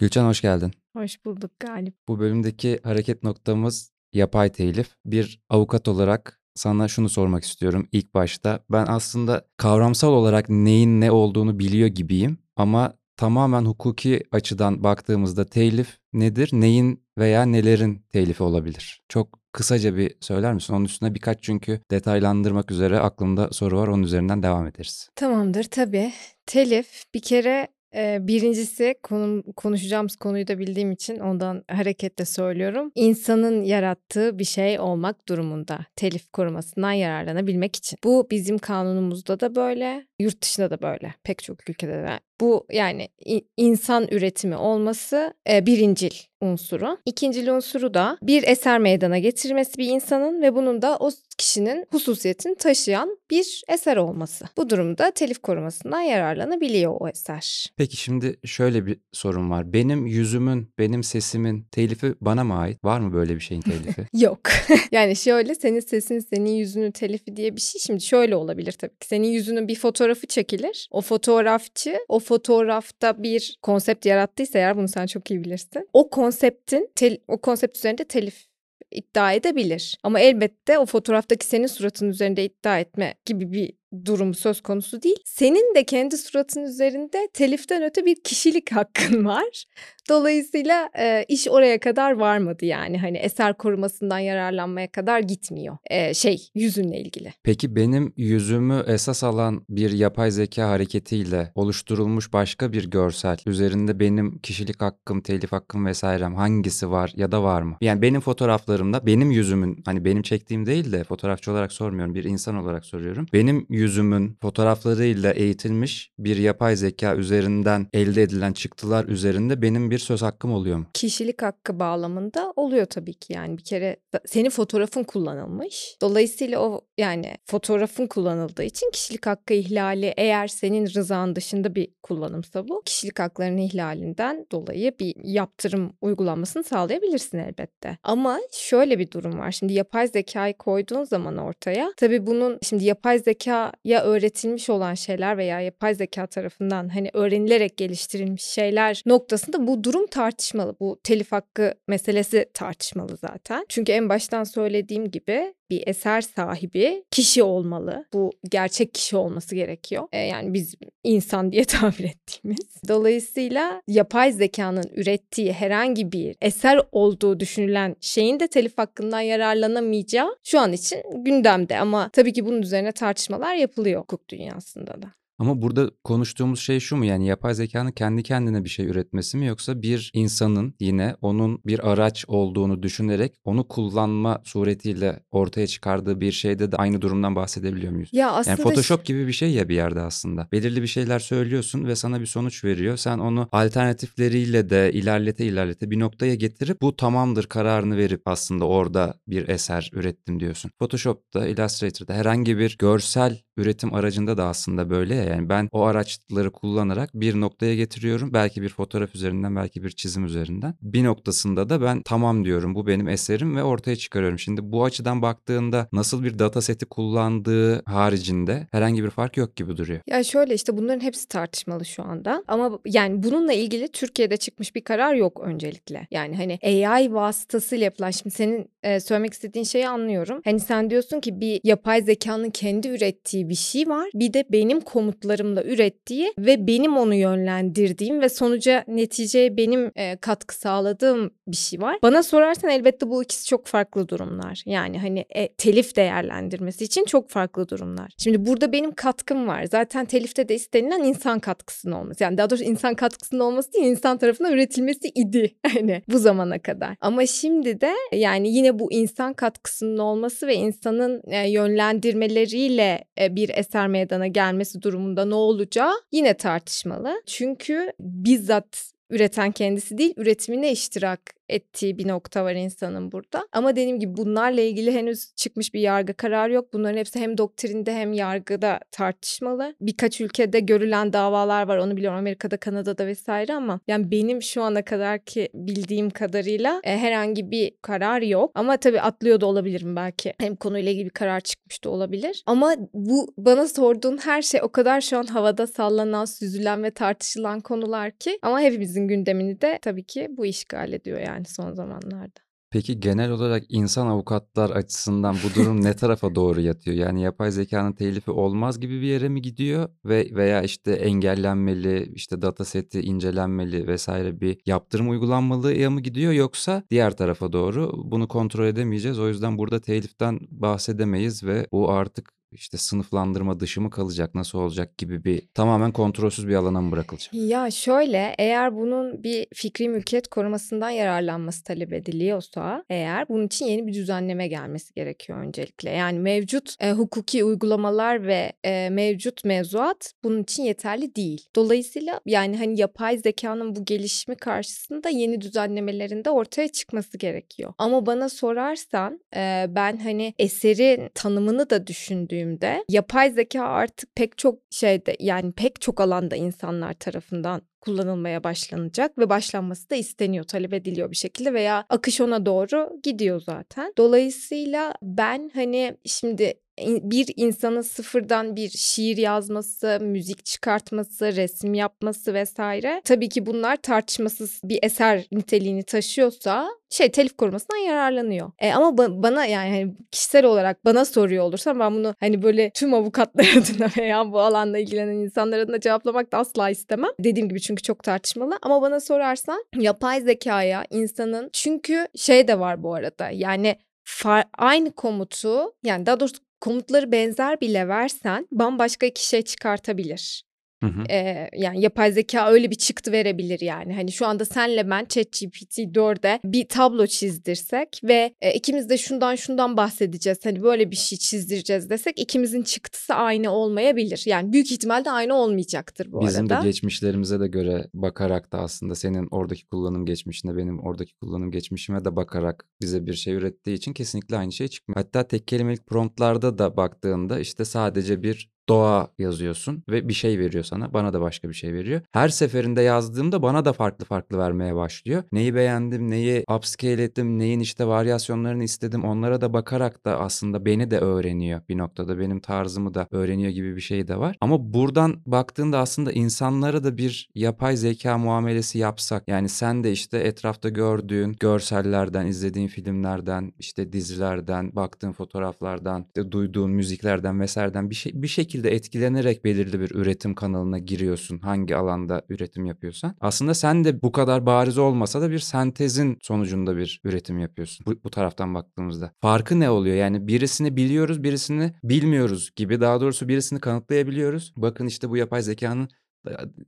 Gülcan hoş geldin. Hoş bulduk Galip. Bu bölümdeki hareket noktamız yapay telif. Bir avukat olarak sana şunu sormak istiyorum ilk başta. Ben aslında kavramsal olarak neyin ne olduğunu biliyor gibiyim ama tamamen hukuki açıdan baktığımızda telif nedir? Neyin veya nelerin telifi olabilir? Çok kısaca bir söyler misin? Onun üstüne birkaç çünkü detaylandırmak üzere aklımda soru var. Onun üzerinden devam ederiz. Tamamdır tabii. Telif bir kere birincisi konum konuşacağımız konuyu da bildiğim için ondan hareketle söylüyorum. İnsanın yarattığı bir şey olmak durumunda telif korumasından yararlanabilmek için. Bu bizim kanunumuzda da böyle, yurt dışında da böyle. Pek çok ülkede de. Bu yani insan üretimi olması e, birincil unsuru. İkincil unsuru da bir eser meydana getirmesi bir insanın ve bunun da o kişinin hususiyetini taşıyan bir eser olması. Bu durumda telif korumasından yararlanabiliyor o eser. Peki şimdi şöyle bir sorun var. Benim yüzümün, benim sesimin telifi bana mı ait? Var mı böyle bir şeyin telifi? Yok. yani şöyle senin sesin, senin yüzünün telifi diye bir şey şimdi şöyle olabilir tabii ki. Senin yüzünün bir fotoğrafı çekilir. O fotoğrafçı o fotoğrafta bir konsept yarattıysa eğer bunu sen çok iyi bilirsin. O konseptin tel, o konsept üzerinde telif iddia edebilir. Ama elbette o fotoğraftaki senin suratın üzerinde iddia etme gibi bir durum söz konusu değil. Senin de kendi suratın üzerinde teliften öte bir kişilik hakkın var. Dolayısıyla e, iş oraya kadar varmadı yani hani eser korumasından yararlanmaya kadar gitmiyor e, şey yüzünle ilgili. Peki benim yüzümü esas alan bir yapay zeka hareketiyle oluşturulmuş başka bir görsel üzerinde benim kişilik hakkım, telif hakkım vesairem hangisi var ya da var mı? Yani benim fotoğraflarımda benim yüzümün hani benim çektiğim değil de fotoğrafçı olarak sormuyorum bir insan olarak soruyorum. Benim yüzümün fotoğraflarıyla eğitilmiş bir yapay zeka üzerinden elde edilen çıktılar üzerinde benim bir söz hakkım oluyor mu? Kişilik hakkı bağlamında oluyor tabii ki yani bir kere senin fotoğrafın kullanılmış. Dolayısıyla o yani fotoğrafın kullanıldığı için kişilik hakkı ihlali eğer senin rızan dışında bir kullanımsa bu kişilik haklarının ihlalinden dolayı bir yaptırım uygulanmasını sağlayabilirsin elbette. Ama şöyle bir durum var. Şimdi yapay zekayı koyduğun zaman ortaya tabii bunun şimdi yapay zeka ya öğretilmiş olan şeyler veya yapay zeka tarafından hani öğrenilerek geliştirilmiş şeyler noktasında bu durum tartışmalı. Bu telif hakkı meselesi tartışmalı zaten. Çünkü en baştan söylediğim gibi bir eser sahibi kişi olmalı. Bu gerçek kişi olması gerekiyor. E, yani biz insan diye tabir ettiğimiz. Dolayısıyla yapay zekanın ürettiği herhangi bir eser olduğu düşünülen şeyin de telif hakkından yararlanamayacağı şu an için gündemde ama tabii ki bunun üzerine tartışmalar yapılıyor hukuk dünyasında da. Ama burada konuştuğumuz şey şu mu yani yapay zekanın kendi kendine bir şey üretmesi mi yoksa bir insanın yine onun bir araç olduğunu düşünerek onu kullanma suretiyle ortaya çıkardığı bir şeyde de aynı durumdan bahsedebiliyor muyuz? Ya aslında yani Photoshop gibi bir şey ya bir yerde aslında. Belirli bir şeyler söylüyorsun ve sana bir sonuç veriyor. Sen onu alternatifleriyle de ilerlete ilerlete bir noktaya getirip bu tamamdır kararını verip aslında orada bir eser ürettim diyorsun. Photoshop'ta, Illustrator'da herhangi bir görsel üretim aracında da aslında böyle ya yani ben o araçları kullanarak bir noktaya getiriyorum. Belki bir fotoğraf üzerinden belki bir çizim üzerinden. Bir noktasında da ben tamam diyorum bu benim eserim ve ortaya çıkarıyorum. Şimdi bu açıdan baktığında nasıl bir data seti kullandığı haricinde herhangi bir fark yok gibi duruyor. Ya şöyle işte bunların hepsi tartışmalı şu anda. Ama yani bununla ilgili Türkiye'de çıkmış bir karar yok öncelikle. Yani hani AI vasıtasıyla yapılan şimdi senin e, söylemek istediğin şeyi anlıyorum. Hani sen diyorsun ki bir yapay zekanın kendi ürettiği bir şey var. Bir de benim komutlarımla ürettiği ve benim onu yönlendirdiğim ve sonuca neticeye benim e, katkı sağladığım bir şey var. Bana sorarsan elbette bu ikisi çok farklı durumlar. Yani hani e, telif değerlendirmesi için çok farklı durumlar. Şimdi burada benim katkım var. Zaten telifte de istenilen insan katkısının olması. Yani daha doğrusu insan katkısının olması değil, insan tarafından üretilmesi idi. Hani bu zamana kadar. Ama şimdi de yani yine bu insan katkısının olması ve insanın e, yönlendirmeleriyle e, bir eser meydana gelmesi durumunda ne olacağı yine tartışmalı. Çünkü bizzat üreten kendisi değil, üretimine iştirak ettiği bir nokta var insanın burada. Ama dediğim gibi bunlarla ilgili henüz çıkmış bir yargı kararı yok. Bunların hepsi hem doktrinde hem yargıda tartışmalı. Birkaç ülkede görülen davalar var onu biliyorum Amerika'da, Kanada'da vesaire ama yani benim şu ana kadar ki bildiğim kadarıyla e, herhangi bir karar yok. Ama tabii atlıyor da olabilirim belki. Hem konuyla ilgili bir karar çıkmış da olabilir. Ama bu bana sorduğun her şey o kadar şu an havada sallanan, süzülen ve tartışılan konular ki ama hepimizin gündemini de tabii ki bu işgal ediyor yani son zamanlarda. Peki genel olarak insan avukatlar açısından bu durum ne tarafa doğru yatıyor? Yani yapay zekanın telifi olmaz gibi bir yere mi gidiyor ve veya işte engellenmeli, işte data seti incelenmeli vesaire bir yaptırım uygulanmalıya mı gidiyor yoksa diğer tarafa doğru bunu kontrol edemeyeceğiz. O yüzden burada teliften bahsedemeyiz ve bu artık işte sınıflandırma dışı mı kalacak, nasıl olacak gibi bir tamamen kontrolsüz bir alana mı bırakılacak? Ya şöyle eğer bunun bir fikri mülkiyet korumasından yararlanması talep ediliyorsa eğer bunun için yeni bir düzenleme gelmesi gerekiyor öncelikle. Yani mevcut e, hukuki uygulamalar ve e, mevcut mevzuat bunun için yeterli değil. Dolayısıyla yani hani yapay zekanın bu gelişimi karşısında yeni düzenlemelerin de ortaya çıkması gerekiyor. Ama bana sorarsan e, ben hani eserin tanımını da düşündüğüm düşündüğümde yapay zeka artık pek çok şeyde yani pek çok alanda insanlar tarafından kullanılmaya başlanacak ve başlanması da isteniyor, talep ediliyor bir şekilde veya akış ona doğru gidiyor zaten. Dolayısıyla ben hani şimdi bir insanın sıfırdan bir şiir yazması, müzik çıkartması, resim yapması vesaire tabii ki bunlar tartışmasız bir eser niteliğini taşıyorsa şey telif korumasından yararlanıyor. E, ama ba- bana yani hani kişisel olarak bana soruyor olursam ben bunu hani böyle tüm avukatlar adına veya bu alanda ilgilenen insanlar adına cevaplamak da asla istemem. Dediğim gibi çünkü çok tartışmalı ama bana sorarsan yapay zekaya insanın çünkü şey de var bu arada yani far, aynı komutu yani daha doğrusu komutları benzer bile versen bambaşka iki şey çıkartabilir. Hı hı. Ee, yani yapay zeka öyle bir çıktı verebilir yani. Hani şu anda senle ben ChatGPT 4'e bir tablo çizdirsek ve e, ikimiz de şundan şundan bahsedeceğiz. Hani böyle bir şey çizdireceğiz desek ikimizin çıktısı aynı olmayabilir. Yani büyük ihtimalle aynı olmayacaktır bu Bizim arada. Bizim de geçmişlerimize de göre bakarak da aslında senin oradaki kullanım geçmişine benim oradaki kullanım geçmişime de bakarak bize bir şey ürettiği için kesinlikle aynı şey çıkmıyor. Hatta tek kelimelik promptlarda da baktığında işte sadece bir doğa yazıyorsun ve bir şey veriyor sana. Bana da başka bir şey veriyor. Her seferinde yazdığımda bana da farklı farklı vermeye başlıyor. Neyi beğendim, neyi upscale ettim, neyin işte varyasyonlarını istedim. Onlara da bakarak da aslında beni de öğreniyor bir noktada. Benim tarzımı da öğreniyor gibi bir şey de var. Ama buradan baktığında aslında insanlara da bir yapay zeka muamelesi yapsak. Yani sen de işte etrafta gördüğün görsellerden, izlediğin filmlerden, işte dizilerden, baktığın fotoğraflardan, işte duyduğun müziklerden vesaireden bir şey bir şekilde şekilde etkilenerek belirli bir üretim kanalına giriyorsun. Hangi alanda üretim yapıyorsan. Aslında sen de bu kadar bariz olmasa da bir sentezin sonucunda bir üretim yapıyorsun. Bu, bu taraftan baktığımızda. Farkı ne oluyor? Yani birisini biliyoruz, birisini bilmiyoruz gibi. Daha doğrusu birisini kanıtlayabiliyoruz. Bakın işte bu yapay zekanın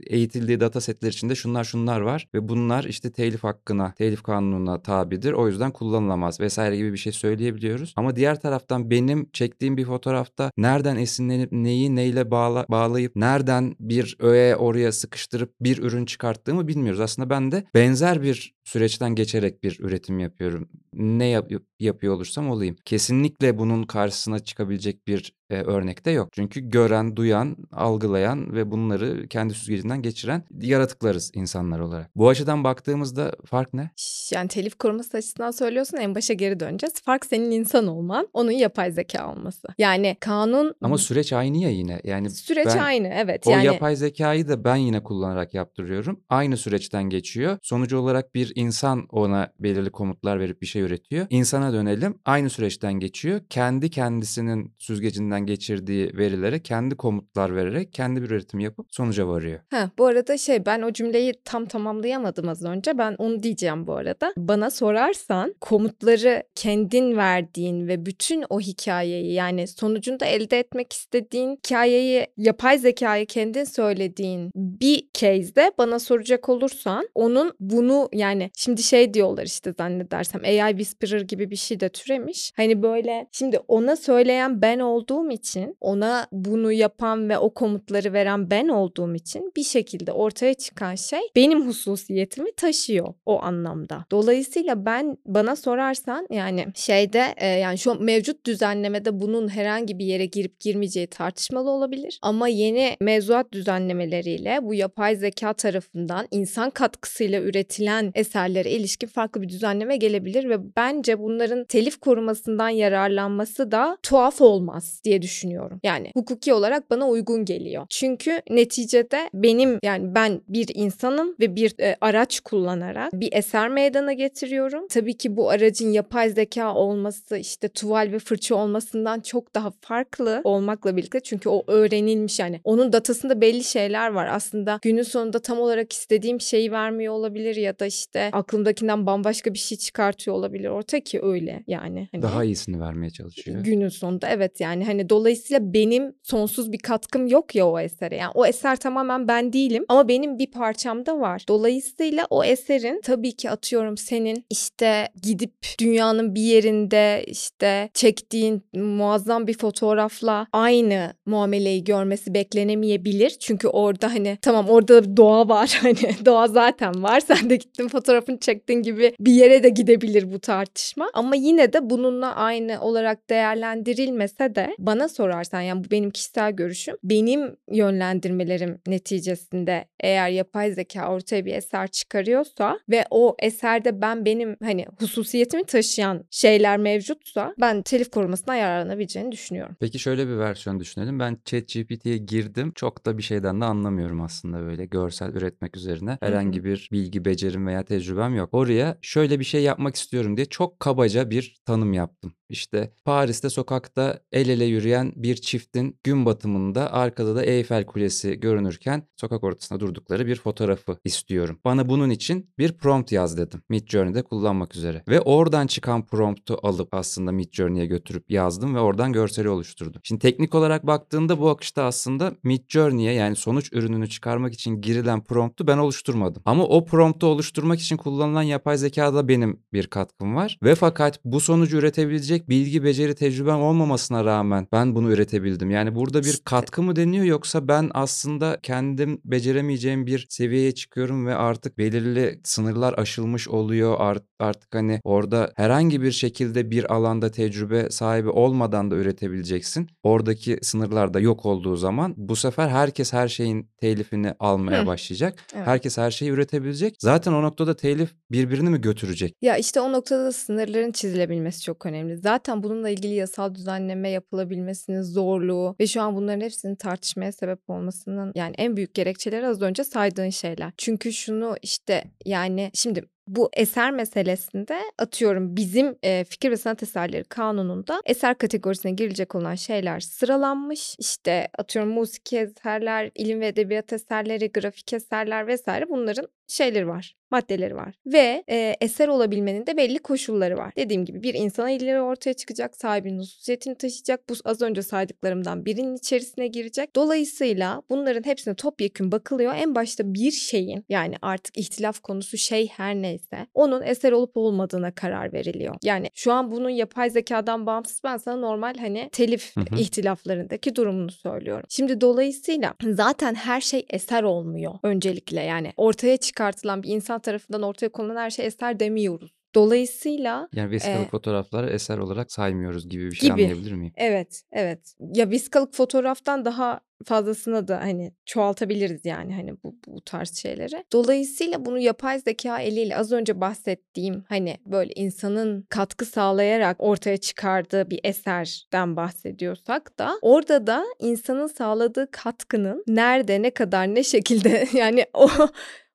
eğitildiği data setler içinde şunlar şunlar var ve bunlar işte telif hakkına, telif kanununa tabidir. O yüzden kullanılamaz vesaire gibi bir şey söyleyebiliyoruz. Ama diğer taraftan benim çektiğim bir fotoğrafta nereden esinlenip neyi neyle bağla, bağlayıp nereden bir öğe oraya sıkıştırıp bir ürün çıkarttığımı bilmiyoruz. Aslında ben de benzer bir süreçten geçerek bir üretim yapıyorum. Ne yap- yapıyor olursam olayım. Kesinlikle bunun karşısına çıkabilecek bir e, örnek de yok. Çünkü gören, duyan, algılayan ve bunları kendi süzgecinden geçiren yaratıklarız insanlar olarak. Bu açıdan baktığımızda fark ne? Yani telif koruması açısından söylüyorsun en başa geri döneceğiz. Fark senin insan olman, onun yapay zeka olması. Yani kanun... Ama süreç aynı ya yine. Yani süreç ben, aynı evet. O yani... yapay zekayı da ben yine kullanarak yaptırıyorum. Aynı süreçten geçiyor. Sonucu olarak bir insan ona belirli komutlar verip bir şey üretiyor. İnsana dönelim. Aynı süreçten geçiyor. Kendi kendisinin süzgecinden geçirdiği verilere kendi komutlar vererek kendi bir üretim yapıp sonuca varıyor. Ha, bu arada şey ben o cümleyi tam tamamlayamadım az önce. Ben onu diyeceğim bu arada. Bana sorarsan komutları kendin verdiğin ve bütün o hikayeyi yani sonucunda elde etmek istediğin hikayeyi yapay zekayı kendin söylediğin bir case'de bana soracak olursan onun bunu yani şimdi şey diyorlar işte zannedersem AI Whisperer gibi bir şey de türemiş. Hani böyle şimdi ona söyleyen ben olduğum için, ona bunu yapan ve o komutları veren ben olduğum için bir şekilde ortaya çıkan şey benim hususiyetimi taşıyor o anlamda. Dolayısıyla ben bana sorarsan yani şeyde e, yani şu mevcut düzenlemede bunun herhangi bir yere girip girmeyeceği tartışmalı olabilir. Ama yeni mevzuat düzenlemeleriyle bu yapay zeka tarafından insan katkısıyla üretilen eserlere ilişkin farklı bir düzenleme gelebilir ve bence bunların telif korumasından yararlanması da tuhaf olmaz diye düşünüyorum. Yani hukuki olarak bana uygun geliyor. Çünkü neticede benim yani ben bir insanım ve bir e, araç kullanarak bir eser meydana getiriyorum. Tabii ki bu aracın yapay zeka olması işte tuval ve fırça olmasından çok daha farklı olmakla birlikte çünkü o öğrenilmiş yani onun datasında belli şeyler var. Aslında günün sonunda tam olarak istediğim şeyi vermiyor olabilir ya da işte aklımdakinden bambaşka bir şey çıkartıyor olabilir orta ki öyle yani. Hani Daha iyisini vermeye çalışıyor. günün sonunda evet yani hani dolayısıyla benim sonsuz bir katkım yok ya o esere. Yani o eser tamamen ben değilim ama benim bir parçam da var. Dolayısıyla o eserin tabii ki atıyorum senin işte gidip dünyanın bir yerinde işte çektiğin muazzam bir fotoğrafla aynı muameleyi görmesi beklenemeyebilir. Çünkü orada hani tamam orada doğa var hani doğa zaten var. Sen de gittin fotoğrafını çektin gibi bir yere de gidebilir bu tartışma. Ama yine de bununla aynı olarak değerlendirilmese de bana sorarsan yani bu benim kişisel görüşüm. Benim yönlendirmelerim neticesinde eğer yapay zeka ortaya bir eser çıkarıyorsa ve o eserde ben benim hani hususiyetimi taşıyan şeyler mevcutsa ben telif korumasına yararlanabileceğini düşünüyorum. Peki şöyle bir versiyon düşünelim. Ben ChatGPT'ye girdim. Çok da bir şeyden de anlamıyorum aslında böyle görsel üretmek üzerine. Herhangi bir bilgi, becerim veya tecrübem yok. Oraya şöyle bir şey yapmak istiyorum diye çok kabaca bir tanım yaptım. İşte Paris'te sokakta el ele yürüyen bir çiftin gün batımında arkada da Eyfel Kulesi görünürken sokak ortasında durdukları bir fotoğrafı istiyorum. Bana bunun için bir prompt yaz dedim. Midjourney'de kullanmak üzere. Ve oradan çıkan promptu alıp aslında Midjourney'e götürüp yazdım ve oradan görseli oluşturdum. Şimdi teknik olarak baktığında bu akışta aslında Midjourney'e yani sonuç ürününü çıkarmak için girilen promptu ben oluşturmadım. Ama o promptu oluşturmak için kullanılan yapay zekada benim bir katkım var. Ve fakat bu sonucu üretebilecek bilgi, beceri, tecrübem olmamasına rağmen ben bunu üretebildim. Yani burada bir katkı mı deniyor yoksa ben aslında kendim beceremeyeceğim bir seviyeye çıkıyorum ve artık belirli sınırlar aşılmış oluyor. Art- artık hani orada herhangi bir şekilde bir alanda tecrübe sahibi olmadan da üretebileceksin. Oradaki sınırlar da yok olduğu zaman bu sefer herkes her şeyin telifini almaya Hı. başlayacak. Evet. Herkes her şeyi üretebilecek. Zaten o noktada telif birbirini mi götürecek? Ya işte o noktada da sınırların çizilebilmesi çok önemli. Zaten bununla ilgili yasal düzenleme yapılabilmesinin zorluğu ve şu an bunların hepsinin tartışmaya sebep olmasının yani en büyük gerekçeleri az önce saydığın şeyler. Çünkü şunu işte yani şimdi bu eser meselesinde atıyorum bizim e, fikir ve sanat eserleri kanununda eser kategorisine girilecek olan şeyler sıralanmış. İşte atıyorum musiki eserler, ilim ve edebiyat eserleri, grafik eserler vesaire bunların şeyleri var, maddeleri var. Ve e, eser olabilmenin de belli koşulları var. Dediğim gibi bir insan elleri ortaya çıkacak, sahibinin hususiyetini taşıyacak. Bu az önce saydıklarımdan birinin içerisine girecek. Dolayısıyla bunların hepsine topyekün bakılıyor. En başta bir şeyin yani artık ihtilaf konusu şey her neyse onun eser olup olmadığına karar veriliyor. Yani şu an bunun yapay zekadan bağımsız ben sana normal hani telif Hı hı. ihtilaflarındaki durumunu söylüyorum. Şimdi dolayısıyla zaten her şey eser olmuyor öncelikle yani ortaya çıkartılan bir insan tarafından ortaya konulan her şey eser demiyoruz. Dolayısıyla Yani vesikalık Ee, fotoğrafları eser olarak saymıyoruz gibi bir şey gibi. anlayabilir miyim? Evet, evet. Ya vesikalık fotoğraftan daha fazlasını da hani çoğaltabiliriz yani hani bu, bu tarz şeyleri. Dolayısıyla bunu yapay zeka eliyle az önce bahsettiğim hani böyle insanın katkı sağlayarak ortaya çıkardığı bir eserden bahsediyorsak da orada da insanın sağladığı katkının nerede, ne kadar, ne şekilde yani o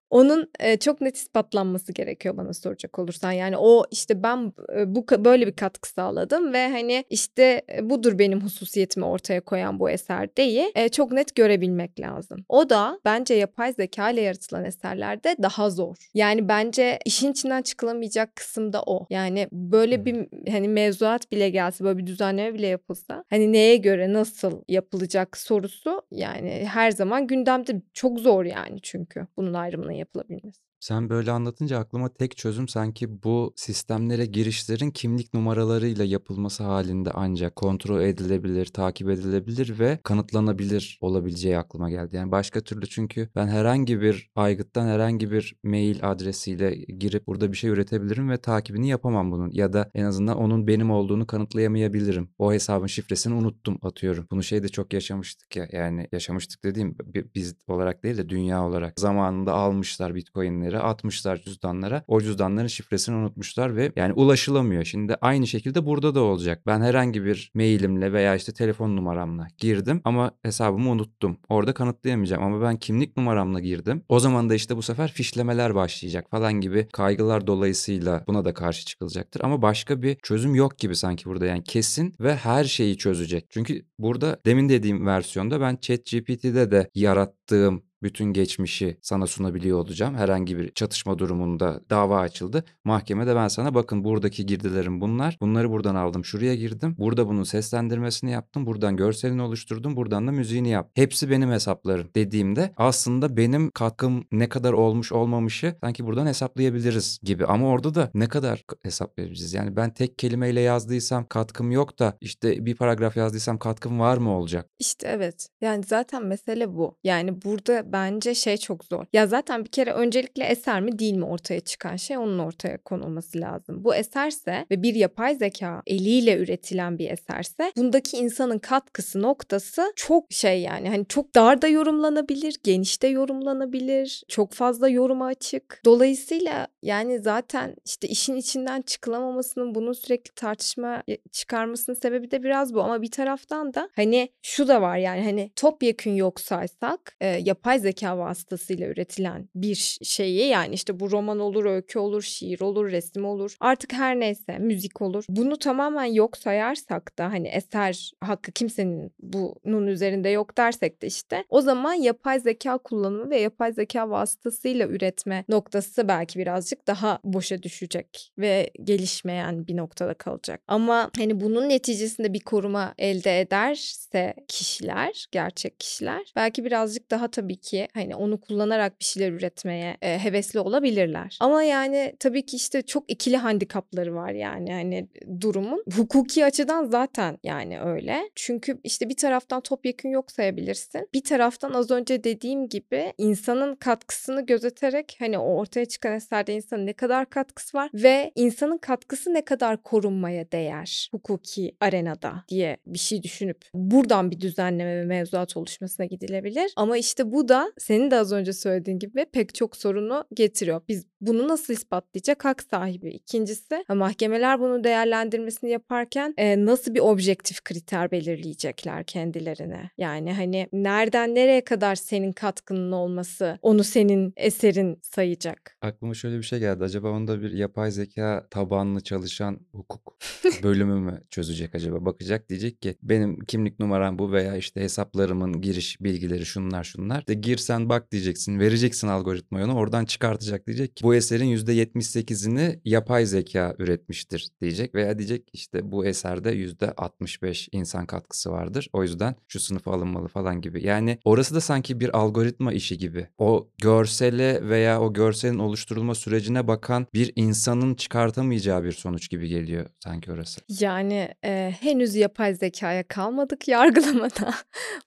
onun e, çok net ispatlanması gerekiyor bana soracak olursan. Yani o işte ben e, bu böyle bir katkı sağladım ve hani işte e, budur benim hususiyetimi ortaya koyan bu eser diye e, çok net görebilmek lazım. O da bence yapay zeka ile yaratılan eserlerde daha zor. Yani bence işin içinden çıkılamayacak kısım da o. Yani böyle bir hani mevzuat bile gelse böyle bir düzenleme bile yapılsa hani neye göre nasıl yapılacak sorusu yani her zaman gündemde çok zor yani çünkü bunun ayrımının yapılabilmesi. Sen böyle anlatınca aklıma tek çözüm sanki bu sistemlere girişlerin kimlik numaralarıyla yapılması halinde ancak kontrol edilebilir, takip edilebilir ve kanıtlanabilir olabileceği aklıma geldi. Yani başka türlü çünkü ben herhangi bir aygıttan herhangi bir mail adresiyle girip burada bir şey üretebilirim ve takibini yapamam bunun. Ya da en azından onun benim olduğunu kanıtlayamayabilirim. O hesabın şifresini unuttum atıyorum. Bunu şeyde çok yaşamıştık ya yani yaşamıştık dediğim biz olarak değil de dünya olarak. Zamanında almışlar bitcoinleri atmışlar cüzdanlara. O cüzdanların şifresini unutmuşlar ve yani ulaşılamıyor. Şimdi aynı şekilde burada da olacak. Ben herhangi bir mailimle veya işte telefon numaramla girdim ama hesabımı unuttum. Orada kanıtlayamayacağım ama ben kimlik numaramla girdim. O zaman da işte bu sefer fişlemeler başlayacak falan gibi kaygılar dolayısıyla buna da karşı çıkılacaktır. Ama başka bir çözüm yok gibi sanki burada yani kesin ve her şeyi çözecek. Çünkü burada demin dediğim versiyonda ben ChatGPT'de de yarattığım bütün geçmişi sana sunabiliyor olacağım. Herhangi bir çatışma durumunda dava açıldı. Mahkemede ben sana bakın buradaki girdilerim bunlar. Bunları buradan aldım. Şuraya girdim. Burada bunun seslendirmesini yaptım. Buradan görselini oluşturdum. Buradan da müziğini yap. Hepsi benim hesaplarım dediğimde aslında benim katkım ne kadar olmuş olmamışı sanki buradan hesaplayabiliriz gibi. Ama orada da ne kadar hesaplayabiliriz? Yani ben tek kelimeyle yazdıysam katkım yok da işte bir paragraf yazdıysam katkım var mı olacak? İşte evet. Yani zaten mesele bu. Yani burada bence şey çok zor. Ya zaten bir kere öncelikle eser mi değil mi ortaya çıkan şey onun ortaya konulması lazım. Bu eserse ve bir yapay zeka eliyle üretilen bir eserse bundaki insanın katkısı noktası çok şey yani hani çok dar da yorumlanabilir, geniş de yorumlanabilir, çok fazla yoruma açık. Dolayısıyla yani zaten işte işin içinden çıkılamamasının bunun sürekli tartışma çıkarmasının sebebi de biraz bu ama bir taraftan da hani şu da var yani hani topyekün yok saysak e, yapay zeka vasıtasıyla üretilen bir şeyi yani işte bu roman olur, öykü olur, şiir olur, resim olur artık her neyse müzik olur. Bunu tamamen yok sayarsak da hani eser hakkı kimsenin bunun üzerinde yok dersek de işte o zaman yapay zeka kullanımı ve yapay zeka vasıtasıyla üretme noktası belki birazcık daha boşa düşecek ve gelişmeyen bir noktada kalacak. Ama hani bunun neticesinde bir koruma elde ederse kişiler, gerçek kişiler belki birazcık daha tabii ki hani onu kullanarak bir şeyler üretmeye e, hevesli olabilirler. Ama yani tabii ki işte çok ikili handikapları var yani hani durumun. Hukuki açıdan zaten yani öyle. Çünkü işte bir taraftan topyekün yok sayabilirsin. Bir taraftan az önce dediğim gibi insanın katkısını gözeterek hani o ortaya çıkan eserde insanın ne kadar katkısı var ve insanın katkısı ne kadar korunmaya değer hukuki arenada diye bir şey düşünüp buradan bir düzenleme ve mevzuat oluşmasına gidilebilir. Ama işte bu da senin de az önce söylediğin gibi pek çok sorunu getiriyor. Biz bunu nasıl ispatlayacak hak sahibi? İkincisi mahkemeler bunu değerlendirmesini yaparken e, nasıl bir objektif kriter belirleyecekler kendilerine? Yani hani nereden nereye kadar senin katkının olması onu senin eserin sayacak? Aklıma şöyle bir şey geldi. Acaba onda bir yapay zeka tabanlı çalışan hukuk bölümü mü çözecek acaba? Bakacak diyecek ki benim kimlik numaram bu veya işte hesaplarımın giriş bilgileri şunlar şunlar. De girsen bak diyeceksin. Vereceksin algoritmayı onu. Oradan çıkartacak diyecek ki bu eserin %78'ini yapay zeka üretmiştir diyecek veya diyecek işte bu eserde %65 insan katkısı vardır. O yüzden şu sınıfa alınmalı falan gibi. Yani orası da sanki bir algoritma işi gibi. O görsele veya o görselin oluşturulma sürecine bakan bir insanın çıkartamayacağı bir sonuç gibi geliyor sanki orası. Yani e, henüz yapay zekaya kalmadık yargılamada.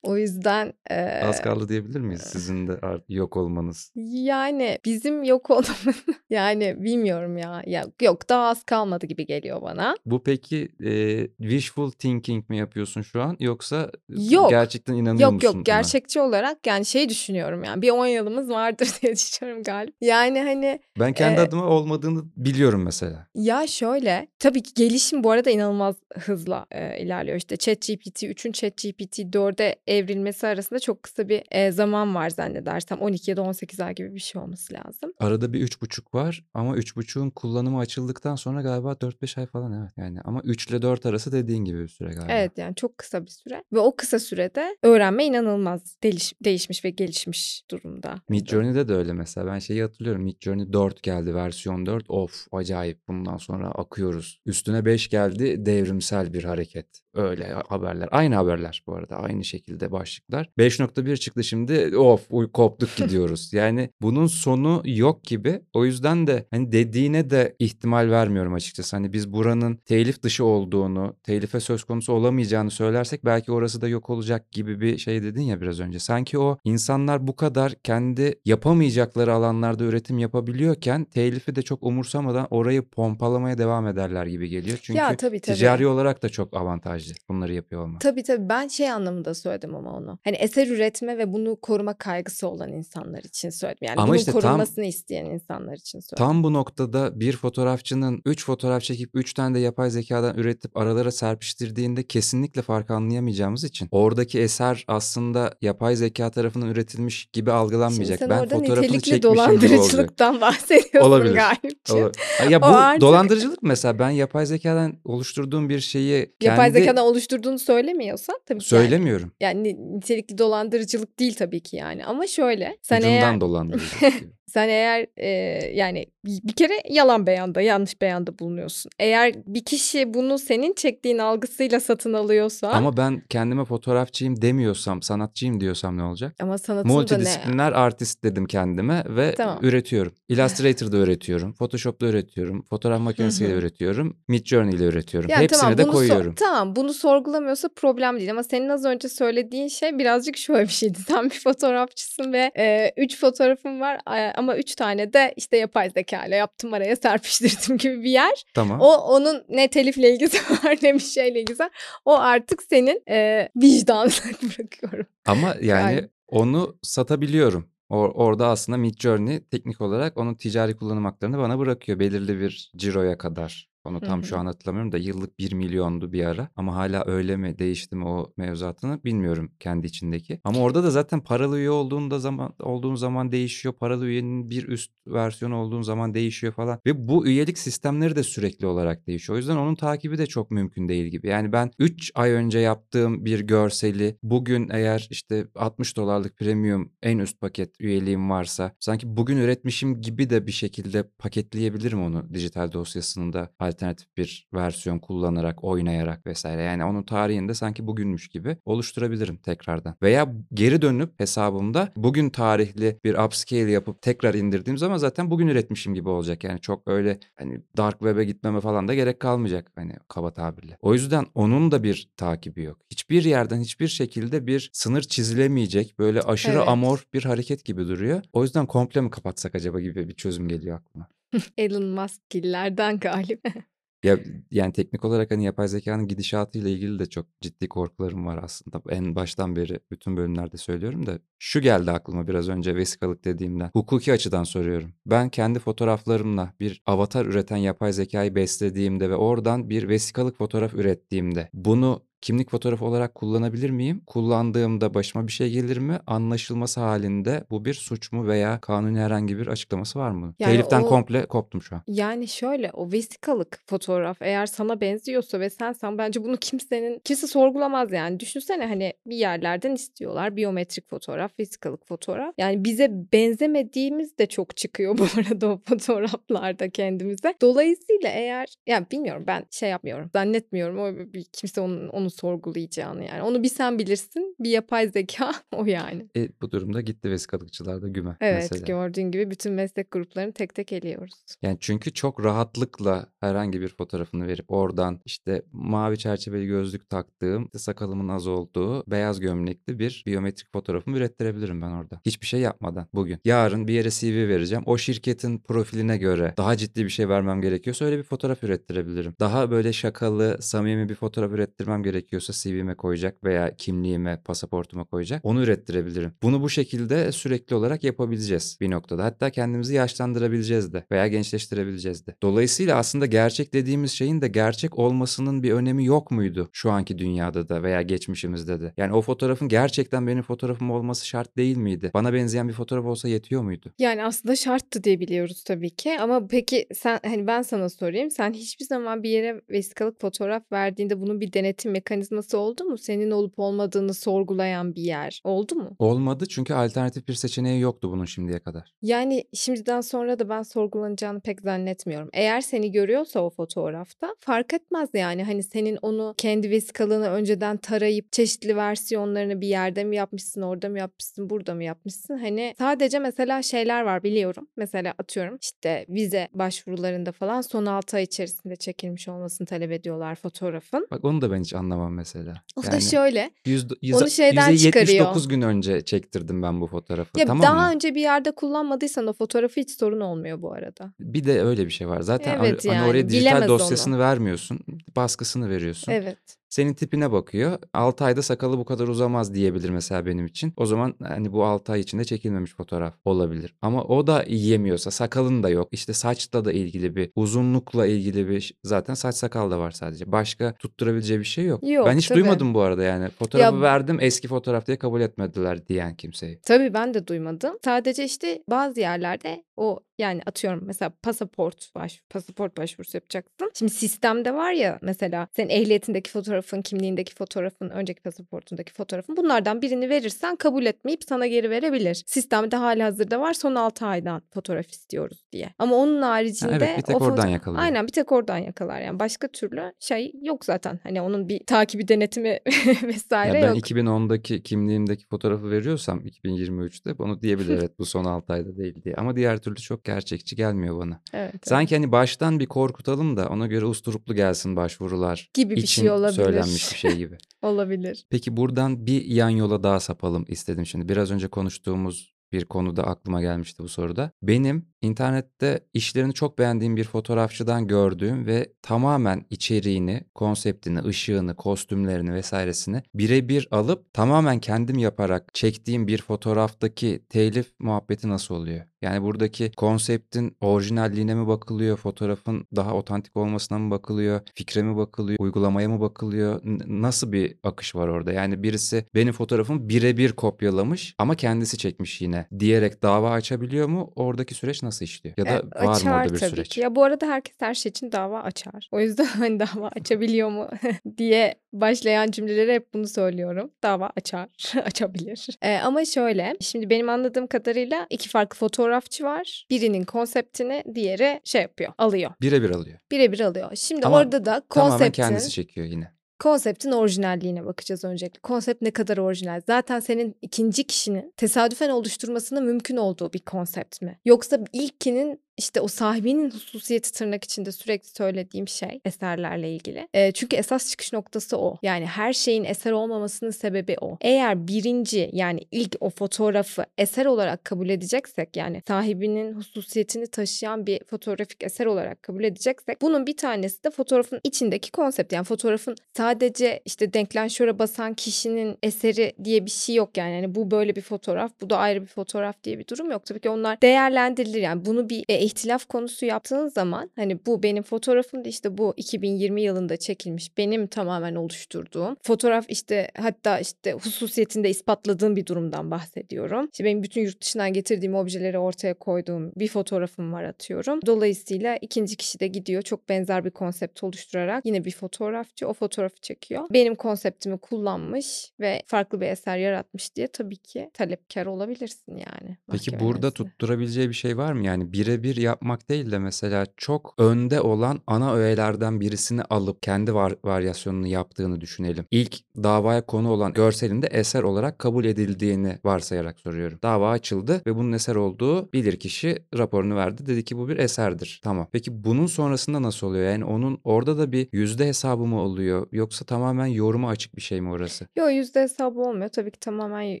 o yüzden e, az kaldı diyebilir miyiz sizin de yok olmanız? Yani bizim yok olmamız yani bilmiyorum ya. Ya yok daha az kalmadı gibi geliyor bana. Bu peki e, wishful thinking mi yapıyorsun şu an yoksa yok. gerçekten inanıyor yok, musun? Yok yok gerçekçi olarak yani şey düşünüyorum yani bir 10 yılımız vardır diye düşünüyorum galiba. Yani hani ben kendi e, adıma olmadığını biliyorum mesela. Ya şöyle tabii ki gelişim bu arada inanılmaz hızla e, ilerliyor. İşte ChatGPT 3'ün ChatGPT 4'e evrilmesi arasında çok kısa bir e, zaman var zannedersem 12 ya da 18 ay gibi bir şey olması lazım. Arada bir 3,5 var ama 3,5'un kullanımı açıldıktan sonra galiba 4-5 ay falan evet yani ama 3 ile 4 arası dediğin gibi bir süre galiba. Evet yani çok kısa bir süre ve o kısa sürede öğrenme inanılmaz değiş, değişmiş ve gelişmiş durumda. Midjourney'de de öyle mesela ben şeyi hatırlıyorum Midjourney 4 geldi versiyon 4 of acayip bundan sonra akıyoruz. Üstüne 5 geldi devrimsel bir hareket. Öyle haberler. Aynı haberler bu arada. Aynı şekilde başlıklar. 5.1 çıktı şimdi. Of koptuk gidiyoruz. Yani bunun sonu yok gibi. O yüzden de hani dediğine de ihtimal vermiyorum açıkçası. Hani biz buranın telif dışı olduğunu, telife söz konusu olamayacağını söylersek belki orası da yok olacak gibi bir şey dedin ya biraz önce. Sanki o insanlar bu kadar kendi yapamayacakları alanlarda üretim yapabiliyorken telifi de çok umursamadan orayı pompalamaya devam ederler gibi geliyor. Çünkü Ya tabii tabii. ticari olarak da çok avantajlı bunları yapıyor olmak. Tabii tabii ben şey anlamında söyledim ama onu. Hani eser üretme ve bunu koruma kaygısı olan insanlar için söyledim. Yani Ama bunun işte tam- korunmasını isteyen insanlar için söyledim. Tam bu noktada bir fotoğrafçının 3 fotoğraf çekip 3 tane de yapay zekadan üretip aralara serpiştirdiğinde kesinlikle farkı anlayamayacağımız için oradaki eser aslında yapay zeka tarafından üretilmiş gibi Şimdi algılanmayacak. sen ben orada fotoğrafını çekmişim dolandırıcılıktan bahsediyorsun Olabilir. Galipciğim. Ola- Ya O bu artık- dolandırıcılık mesela ben yapay zekadan oluşturduğum bir şeyi Yapay kendi zekadan oluşturduğunu söylemiyorsan tabii ki yani. söylemiyorum. Yani ni- nitelikli dolandırıcılık değil tabii ki yani. Ama şöyle sen Ucundan dolandırıcılık. sen eğer e, yani bir kere yalan beyanda yanlış beyanda bulunuyorsun. Eğer bir kişi bunu senin çektiğin algısıyla satın alıyorsa ama, Ama ben kendime fotoğrafçıyım demiyorsam, sanatçıyım diyorsam ne olacak? sanatın da ne? Multidisipliner artist dedim kendime ve Tamam. üretiyorum. Illustrator'da üretiyorum, Photoshop'ta üretiyorum, fotoğraf makinesiyle üretiyorum, Midjourney ile üretiyorum. Yani Hepsini tamam, de bunu so- koyuyorum. tamam bunu sorgulamıyorsa problem değil ama senin az önce söylediğin şey birazcık şöyle bir şeydi. Sen bir fotoğrafçısın ve e, üç fotoğrafın var ama üç tane de işte yapay zeka ile yaptım araya serpiştirdim gibi bir yer. Tamam. O onun ne telifle ilgisi var ne bir şeyle ilgisi var. O artık senin e, vicdanına bırakıyorum. Ama yani Yani- onu satabiliyorum. Or- orada aslında Midjourney teknik olarak onun ticari kullanım haklarını bana bırakıyor belirli bir ciroya kadar. Onu Hı tam şu hı. an hatırlamıyorum da yıllık 1 milyondu bir ara. Ama hala öyle mi değişti mi o mevzuatını bilmiyorum kendi içindeki. Ama orada da zaten paralı üye olduğunda zaman olduğun zaman değişiyor. Paralı üyenin bir üst versiyonu olduğun zaman değişiyor falan. Ve bu üyelik sistemleri de sürekli olarak değişiyor. O yüzden onun takibi de çok mümkün değil gibi. Yani ben 3 ay önce yaptığım bir görseli bugün eğer işte 60 dolarlık premium en üst paket üyeliğim varsa sanki bugün üretmişim gibi de bir şekilde paketleyebilirim onu dijital dosyasında alternatif bir versiyon kullanarak, oynayarak vesaire. Yani onun tarihinde sanki bugünmüş gibi oluşturabilirim tekrardan. Veya geri dönüp hesabımda bugün tarihli bir upscale yapıp tekrar indirdiğim zaman zaten bugün üretmişim gibi olacak. Yani çok öyle hani dark web'e gitmeme falan da gerek kalmayacak hani kaba tabirle. O yüzden onun da bir takibi yok. Hiçbir yerden hiçbir şekilde bir sınır çizilemeyecek böyle aşırı Evet. amorf bir hareket gibi duruyor. O yüzden komple mi kapatsak acaba gibi bir çözüm geliyor aklıma. Elon Musk gillerden galip. Ya yani teknik olarak hani yapay zekanın gidişatıyla ilgili de çok ciddi korkularım var aslında. En baştan beri bütün bölümlerde söylüyorum da şu geldi aklıma biraz önce vesikalık dediğimden. Hukuki açıdan soruyorum. Ben kendi fotoğraflarımla bir avatar üreten yapay zekayı beslediğimde ve oradan bir vesikalık fotoğraf ürettiğimde bunu kimlik fotoğrafı olarak kullanabilir miyim? Kullandığımda başıma bir şey gelir mi? Anlaşılması halinde bu bir suç mu veya kanuni herhangi bir açıklaması var mı? Yani Teliften o- komple koptum şu an. Yani şöyle o vesikalık fotoğraf eğer sana benziyorsa ve sensen bence bunu kimsenin kimse sorgulamaz yani. Düşünsene hani bir yerlerden istiyorlar biyometrik fotoğraf, vesikalık fotoğraf. Yani bize benzemediğimiz de çok çıkıyor bu arada o fotoğraflarda kendimize. Dolayısıyla eğer yani bilmiyorum ben şey yapmıyorum. Zannetmiyorum o bir kimse onun onu sorgulayacağını yani. Onu bir sen bilirsin, bir yapay zeka o yani. E, bu durumda gitti vesikalıkçılar da güme Evet mesela. gördüğün gibi bütün meslek gruplarını tek tek eliyoruz. Yani çünkü çok rahatlıkla herhangi bir fotoğrafını verip oradan işte mavi çerçeveli gözlük taktığım, işte sakalımın az olduğu, beyaz gömlekli bir biyometrik fotoğrafımı ürettirebilirim ben orada. Hiçbir şey yapmadan bugün. Yarın bir yere CV vereceğim. O şirketin profiline göre daha ciddi bir şey vermem gerekiyorsa öyle bir fotoğraf ürettirebilirim. Daha böyle şakalı, samimi bir fotoğraf ürettirmem gerekiyorsa CV'me koyacak veya kimliğime, pasaportuma koyacak. Onu ürettirebilirim. Bunu bu şekilde sürekli olarak yapabileceğiz bir noktada. Hatta kendimizi yaşlandırabileceğiz de veya gençleştirebileceğiz de. Dolayısıyla aslında gerçek dediğimiz şeyin de gerçek olmasının bir önemi yok muydu şu anki dünyada da veya geçmişimizde de? Yani o fotoğrafın gerçekten benim fotoğrafım olması şart değil miydi? Bana benzeyen bir fotoğraf olsa yetiyor muydu? Yani aslında şarttı diye biliyoruz tabii ki ama peki sen hani ben sana sorayım sen hiçbir zaman bir yere vesikalık fotoğraf verdiğinde bunun bir denetim mekanizması oldu mu? Senin olup olmadığını sorgulayan bir yer oldu mu? Olmadı çünkü alternatif bir seçeneği yoktu bunun şimdiye kadar. Yani şimdiden sonra da ben sorgulanacağını pek zannetmiyorum. Eğer seni görüyorsa o fotoğrafta fark etmez yani. Hani senin onu kendi vesikalığını önceden tarayıp çeşitli versiyonlarını bir yerde mi yapmışsın, orada mı yapmışsın, burada mı yapmışsın? Hani sadece mesela şeyler var biliyorum. Mesela atıyorum işte vize başvurularında falan son 6 ay içerisinde çekilmiş olmasını talep ediyorlar fotoğrafın. Bak onu da ben hiç anlamam mesela. O da şöyle. yüz, yüz, onu şeyden çıkarıyor. 79 gün önce çektirdim ben bu fotoğrafı. Ya tamam daha mı? önce bir yerde kullanmadıysan o fotoğrafı hiç sorun olmuyor bu arada. Bir de öyle bir şey var. Zaten Evet hani yani, oraya dijital dosyasını onu. vermiyorsun. Baskısını veriyorsun. Evet. Senin tipine bakıyor. 6 ayda sakalı bu kadar uzamaz diyebilir mesela benim için. O zaman hani bu 6 ay içinde çekilmemiş fotoğraf olabilir. Ama o da yiyemiyorsa sakalın da yok. İşte saçla da ilgili bir uzunlukla ilgili bir zaten saç sakal da var sadece. Başka tutturabileceği bir şey yok. Yok, ben hiç tabii. duymadım bu arada yani. Fotoğrafı Ya- verdim eski fotoğraf diye kabul etmediler diyen kimseyi. Tabii ben de duymadım. Sadece işte bazı yerlerde o yani atıyorum mesela pasaport baş pasaport başvurusu yapacaksın. Şimdi sistemde var ya mesela senin ehliyetindeki fotoğrafın, kimliğindeki fotoğrafın, önceki pasaportundaki fotoğrafın bunlardan birini verirsen kabul etmeyip sana geri verebilir. Sistemde hali hazırda var son 6 aydan fotoğraf istiyoruz diye. Ama onun haricinde evet, bir tek o oradan foto- yakalıyor. Aynen bir tek oradan yakalar yani başka türlü şey yok zaten. Hani onun bir takibi denetimi vesaire Ya ben yok. 2010'daki kimliğimdeki fotoğrafı veriyorsam 2023'te bunu diyebilir evet bu son 6 ayda değil diye. Ama diğer türlü çok gerçekçi gelmiyor bana. Evet, evet. Sanki hani baştan bir korkutalım da ona göre usturuplu gelsin başvurular gibi bir için şey olabilir. söylenmiş bir şey gibi. Olabilir. Peki buradan bir yan yola daha sapalım istedim şimdi. Biraz önce konuştuğumuz bir konuda aklıma gelmişti bu soruda. Benim internette işlerini çok beğendiğim bir fotoğrafçıdan gördüğüm ve tamamen içeriğini, konseptini, ışığını, kostümlerini vesairesini birebir alıp tamamen kendim yaparak çektiğim bir fotoğraftaki telif muhabbeti nasıl oluyor? Yani buradaki konseptin orijinalliğine mi bakılıyor, fotoğrafın daha otantik olmasına mı bakılıyor, fikre mi bakılıyor, uygulamaya mı bakılıyor? N- nasıl bir akış var orada? Yani birisi benim fotoğrafımı birebir kopyalamış ama kendisi çekmiş yine diyerek dava açabiliyor mu? Oradaki süreç nasıl işliyor? Ya da E, var mı orada bir tabii süreç? ki. Ya bu arada herkes her şey için dava açar. O yüzden hani dava açabiliyor mu diye başlayan cümleleri hep bunu söylüyorum. Dava açar, açabilir. E, ama şöyle, şimdi benim anladığım kadarıyla iki farklı fotoğrafçı var. Birinin konseptini, diğeri şey yapıyor, alıyor. Birebir alıyor. Birebir alıyor. Şimdi Ama orada da Tamamen konseptin kendisi çekiyor yine. Konseptin orijinalliğine bakacağız öncelikle. Konsept ne kadar orijinal? Zaten senin ikinci kişinin tesadüfen oluşturmasının mümkün olduğu bir konsept mi? Yoksa ilkinin işte o sahibinin hususiyeti tırnak içinde sürekli söylediğim şey eserlerle ilgili. E, çünkü esas çıkış noktası o. Yani her şeyin eser olmamasının sebebi o. Eğer birinci yani ilk o fotoğrafı eser olarak kabul edeceksek yani sahibinin hususiyetini taşıyan bir fotoğrafik eser olarak kabul edeceksek bunun bir tanesi de fotoğrafın içindeki konsept. Yani fotoğrafın sadece işte denklenşöre basan kişinin eseri diye bir şey yok yani. yani bu böyle bir fotoğraf, bu da ayrı bir fotoğraf diye bir durum yok. Tabii ki onlar değerlendirilir yani bunu bir e, ihtilaf konusu yaptığın zaman hani bu benim fotoğrafım da işte bu 2020 yılında çekilmiş benim tamamen oluşturduğum fotoğraf işte hatta işte hususiyetinde ispatladığım bir durumdan bahsediyorum. İşte benim bütün yurt dışından getirdiğim objeleri ortaya koyduğum bir fotoğrafım var atıyorum. Dolayısıyla ikinci kişi de gidiyor çok benzer bir konsept oluşturarak yine bir fotoğrafçı o fotoğrafı çekiyor. Benim konseptimi kullanmış ve farklı bir eser yaratmış diye tabii ki talepkar olabilirsin yani. Peki burada tutturabileceği bir şey var mı? Yani birebir yapmak değil de mesela çok önde olan ana öğelerden birisini alıp kendi var, varyasyonunu yaptığını düşünelim. İlk davaya konu olan görselinde eser olarak kabul edildiğini varsayarak soruyorum. Dava açıldı ve bunun eser olduğu bilirkişi raporunu verdi. Dedi ki bu bir eserdir. Tamam. Peki bunun sonrasında nasıl oluyor? Yani onun orada da bir yüzde hesabı mı oluyor? Yoksa tamamen yoruma açık bir şey mi orası? Yo yüzde hesabı olmuyor. Tabii ki tamamen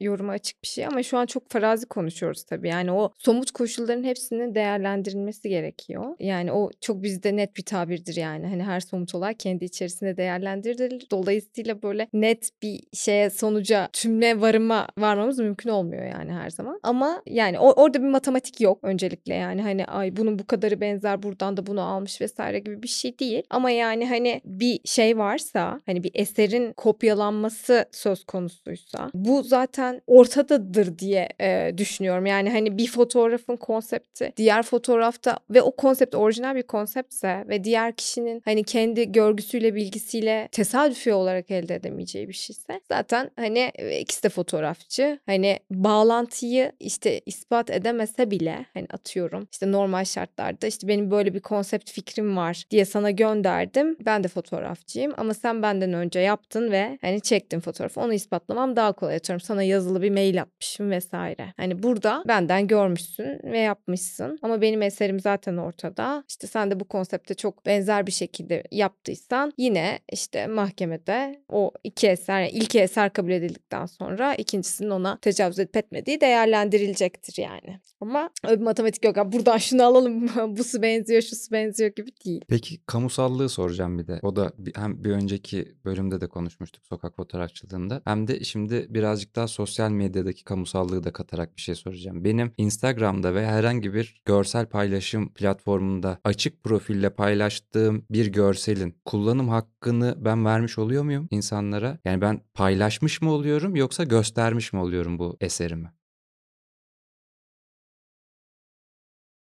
yoruma açık bir şey ama şu an çok farazi konuşuyoruz tabii. Yani o somut koşulların hepsinin değerlendirilmesi gerekiyor. Yani o çok bizde net bir tabirdir yani. Hani her somut olay kendi içerisinde değerlendirilir. Dolayısıyla böyle net bir şeye sonuca tümle varıma varmamız mümkün olmuyor yani her zaman. Ama yani o, orada bir matematik yok öncelikle yani hani ay bunun bu kadarı benzer buradan da bunu almış vesaire gibi bir şey değil. Ama yani hani bir şey varsa hani bir eserin kopyalanması söz konusuysa bu zaten ortadadır diye e, düşünüyorum. Yani hani bir fotoğrafın konsepti diğer fotoğrafta ve o konsept orijinal bir konseptse ve diğer kişinin hani kendi görgüsüyle bilgisiyle tesadüfi olarak elde edemeyeceği bir şeyse zaten hani e, ikisi de fotoğrafçı. Hani bağlantıyı işte ispat edemese bile hani atıyorum işte normal şartlarda işte benim böyle bir konsept fikrim var diye sana gönderdim. Ben de fotoğrafçıyım ama sen benden önce yaptın ve hani çektin fotoğrafı. Onu ispatlamam daha kolay. Atıyorum sana yazılı bir mail atmışım vesaire. Hani burada benden görmüşsün ve yapmışsın ama benim eserim zaten ortada. İşte sen de bu konsepte çok benzer bir şekilde yaptıysan yine işte mahkemede o iki eser yani ilk eser kabul edildikten sonra ikincisinin ona tecavüz edip etmediği değerlendirilecektir yani. Ama öyle bir matematik yok. Ya buradan şunu alalım bu su benziyor şu su benziyor gibi değil. Peki kamusallığı soracağım bir de. O da bir- hem bir önceki bölümde de konuşmuştuk sokak fotoğrafçılığında. Hem de şimdi birazcık daha sosyal medyadaki kamusallığı da katarak bir şey soracağım. Benim Instagram'da ve herhangi bir görsel paylaşım platformunda açık profille paylaştığım bir görselin kullanım hakkını ben vermiş oluyor muyum insanlara? Yani ben paylaşmış mı oluyorum yoksa göstermiş mi oluyorum bu eserimi?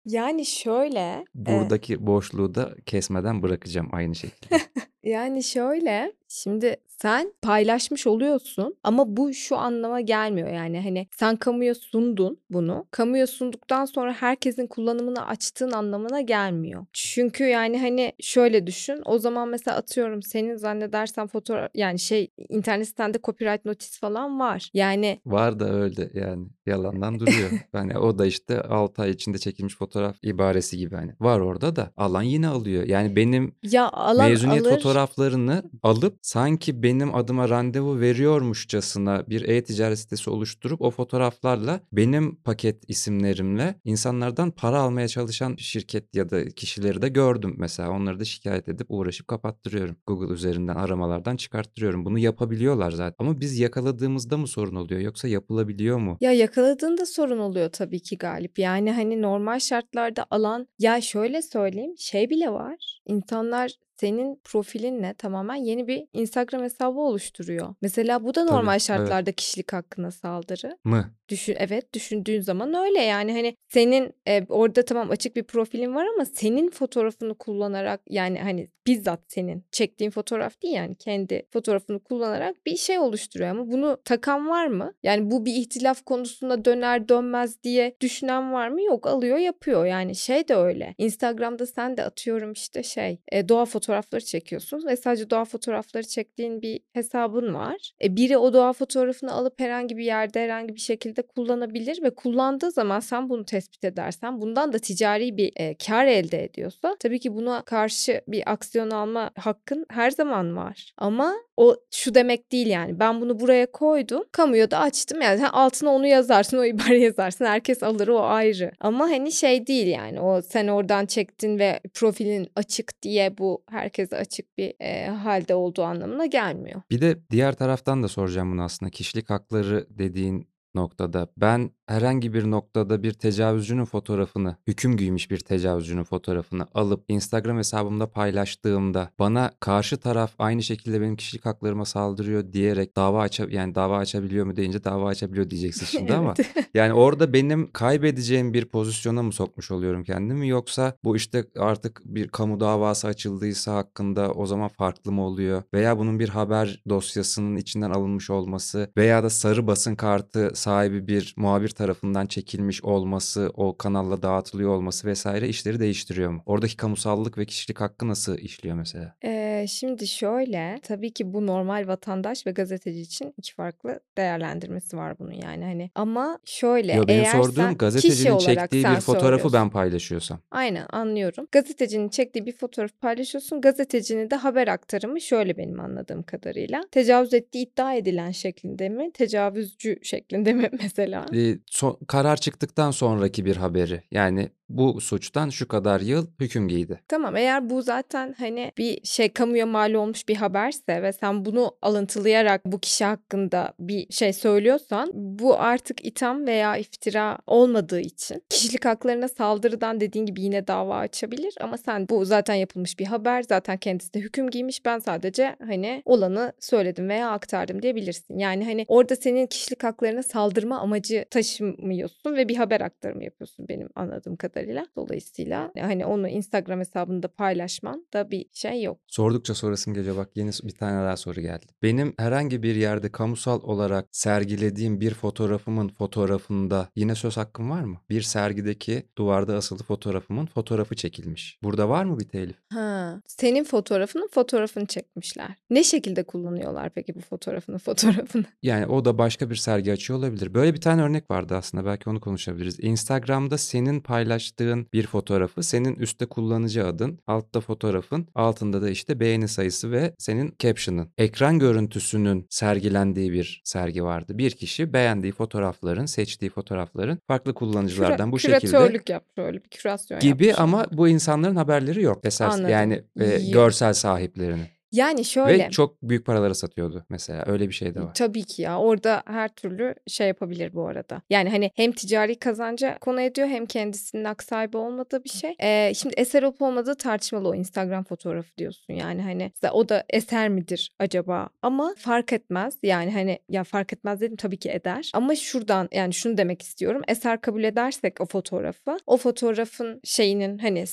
Yani şöyle e, Buradaki boşluğu da kesmeden bırakacağım aynı şekilde. Yani şöyle, şimdi sen paylaşmış oluyorsun ama bu şu anlama gelmiyor yani hani sen kamuya sundun bunu. Kamuya sunduktan sonra herkesin kullanımını açtığın anlamına gelmiyor. Çünkü yani hani şöyle düşün. O zaman mesela atıyorum senin zannedersen fotoğraf yani şey internet sitende copyright notice falan var. Yani Var da öyle yani yalandan duruyor. Yani o da işte 6 ay içinde çekilmiş fotoğraf ibaresi gibi hani. Var orada da alan yine alıyor. Yani benim ya alan mezuniyet alır. fotoğraflarını alıp sanki benim adıma randevu veriyormuşçasına bir e-ticaret sitesi oluşturup o fotoğraflarla benim paket isimlerimle insanlardan para almaya çalışan şirket ya da kişileri de gördüm mesela. Onları da şikayet edip uğraşıp kapattırıyorum. Google üzerinden aramalardan çıkarttırıyorum. Bunu yapabiliyorlar zaten. Ama biz yakaladığımızda mı sorun oluyor yoksa yapılabiliyor mu? Ya yakaladığında sorun oluyor tabii ki Galip. Yani hani normal şartlarda alan ya şöyle söyleyeyim şey bile var. İnsanlar senin profilinle tamamen yeni bir Instagram hesabı oluşturuyor. Mesela bu da Tabii, normal evet. şartlarda kişilik hakkına saldırı. Mı? Düşün, evet düşündüğün zaman öyle yani hani senin e, orada tamam açık bir profilin var ama senin fotoğrafını kullanarak yani hani bizzat senin çektiğin fotoğraf değil yani kendi fotoğrafını kullanarak bir şey oluşturuyor ama bunu takan var mı? Yani bu bir ihtilaf konusunda döner dönmez diye düşünen var mı? Yok alıyor yapıyor yani şey de öyle. Instagram'da sen de atıyorum işte şey e, doğa fotoğrafları çekiyorsun ve sadece doğa fotoğrafları çektiğin bir hesabın var. E, biri o doğa fotoğrafını alıp herhangi bir yerde herhangi bir şekilde kullanabilir ve kullandığı zaman sen bunu tespit edersen bundan da ticari bir e, kar elde ediyorsa tabii ki buna karşı bir aksiyon alma hakkın her zaman var. Ama o şu demek değil yani ben bunu buraya koydum kamuya da açtım yani sen altına onu yazarsın o ibare yazarsın herkes alır o ayrı. Ama hani şey değil yani o sen oradan çektin ve profilin açık diye bu herkese açık bir e, halde olduğu anlamına gelmiyor. Bir de diğer taraftan da soracağım bunu aslında. Kişilik hakları dediğin noktada ben herhangi bir noktada bir tecavüzcünün fotoğrafını, hüküm giymiş bir tecavüzcünün fotoğrafını alıp Instagram hesabımda paylaştığımda bana karşı taraf aynı şekilde benim kişilik haklarıma saldırıyor diyerek dava aça yani dava açabiliyor mu deyince dava açabiliyor diyeceksin şimdi ama yani orada benim kaybedeceğim bir pozisyona mı sokmuş oluyorum kendimi yoksa bu işte artık bir kamu davası açıldıysa hakkında o zaman farklı mı oluyor? Veya bunun bir haber dosyasının içinden alınmış olması veya da sarı basın kartı sahibi bir muhabir tarafından çekilmiş olması, o kanalla dağıtılıyor olması vesaire işleri değiştiriyor mu? Oradaki kamusallık ve kişilik hakkı nasıl işliyor mesela? Eee, şimdi şöyle, tabii ki bu normal vatandaş ve gazeteci için iki farklı değerlendirmesi var bunun yani hani. Ama şöyle, Yo benim eğer sorduğum gazetecinin çektiği bir fotoğrafı ben paylaşıyorsam. Aynen anlıyorum. Gazetecinin çektiği bir fotoğraf paylaşıyorsun. Gazetecinin de haber aktarımı şöyle benim anladığım kadarıyla. Tecavüz ettiği iddia edilen şeklinde mi? Tecavüzcü şeklinde mi mesela? Eee, so karar çıktıktan sonraki bir haberi. Yani bu suçtan şu kadar yıl hüküm giydi. Tamam eğer bu zaten hani bir şey kamuya mal olmuş bir haberse ve sen bunu alıntılayarak bu kişi hakkında bir şey söylüyorsan bu artık itham veya iftira olmadığı için kişilik haklarına saldırıdan dediğin gibi yine dava açabilir ama sen bu zaten yapılmış bir haber zaten kendisi de hüküm giymiş ben sadece hani olanı söyledim veya aktardım diyebilirsin. Yani hani orada senin kişilik haklarına saldırma amacı taşımıyorsun ve bir haber aktarımı yapıyorsun benim anladığım kadarıyla. Kadarıyla. Dolayısıyla hani onu Instagram hesabında paylaşman da bir şey yok. Sordukça sorasım geliyor bak yeni bir tane daha soru geldi. Benim herhangi bir yerde kamusal olarak sergilediğim bir fotoğrafımın fotoğrafında yine söz hakkım var mı? Bir sergideki duvarda asılı fotoğrafımın fotoğrafı çekilmiş. Burada var mı bir telif? Ha, senin fotoğrafının fotoğrafını çekmişler. Ne şekilde kullanıyorlar peki bu fotoğrafını fotoğrafını? Yani o da başka bir sergi açıyor olabilir. Böyle bir tane örnek vardı aslında. Belki onu konuşabiliriz. Instagram'da senin paylaştığın bir fotoğrafı, senin üstte kullanıcı adın, altta fotoğrafın, altında da işte beğeni sayısı ve senin caption'ın. Ekran görüntüsünün sergilendiği bir sergi vardı. Bir kişi beğendiği fotoğrafların, seçtiği fotoğrafların farklı kullanıcılardan Küra- bu şekilde küratörlük yapmış öyle bir kürasyon gibi yapmış. ama bu insanların haberleri yok. Eser Anladım. yani e, görsel sahiplerinin. Yani şöyle. Ve çok büyük paralara satıyordu mesela. Öyle bir şey de var. Tabii ki ya orada her türlü şey yapabilir bu arada. Yani hani hem ticari kazanca konu ediyor hem kendisinin hak sahibi olmadığı bir şey. Ee, şimdi eser olup olmadığı tartışmalı o Instagram fotoğrafı diyorsun yani hani o da eser midir acaba ama fark etmez yani hani ya fark etmez dedim tabii ki eder ama şuradan yani şunu demek istiyorum eser kabul edersek o fotoğrafı o fotoğrafın şeyinin hani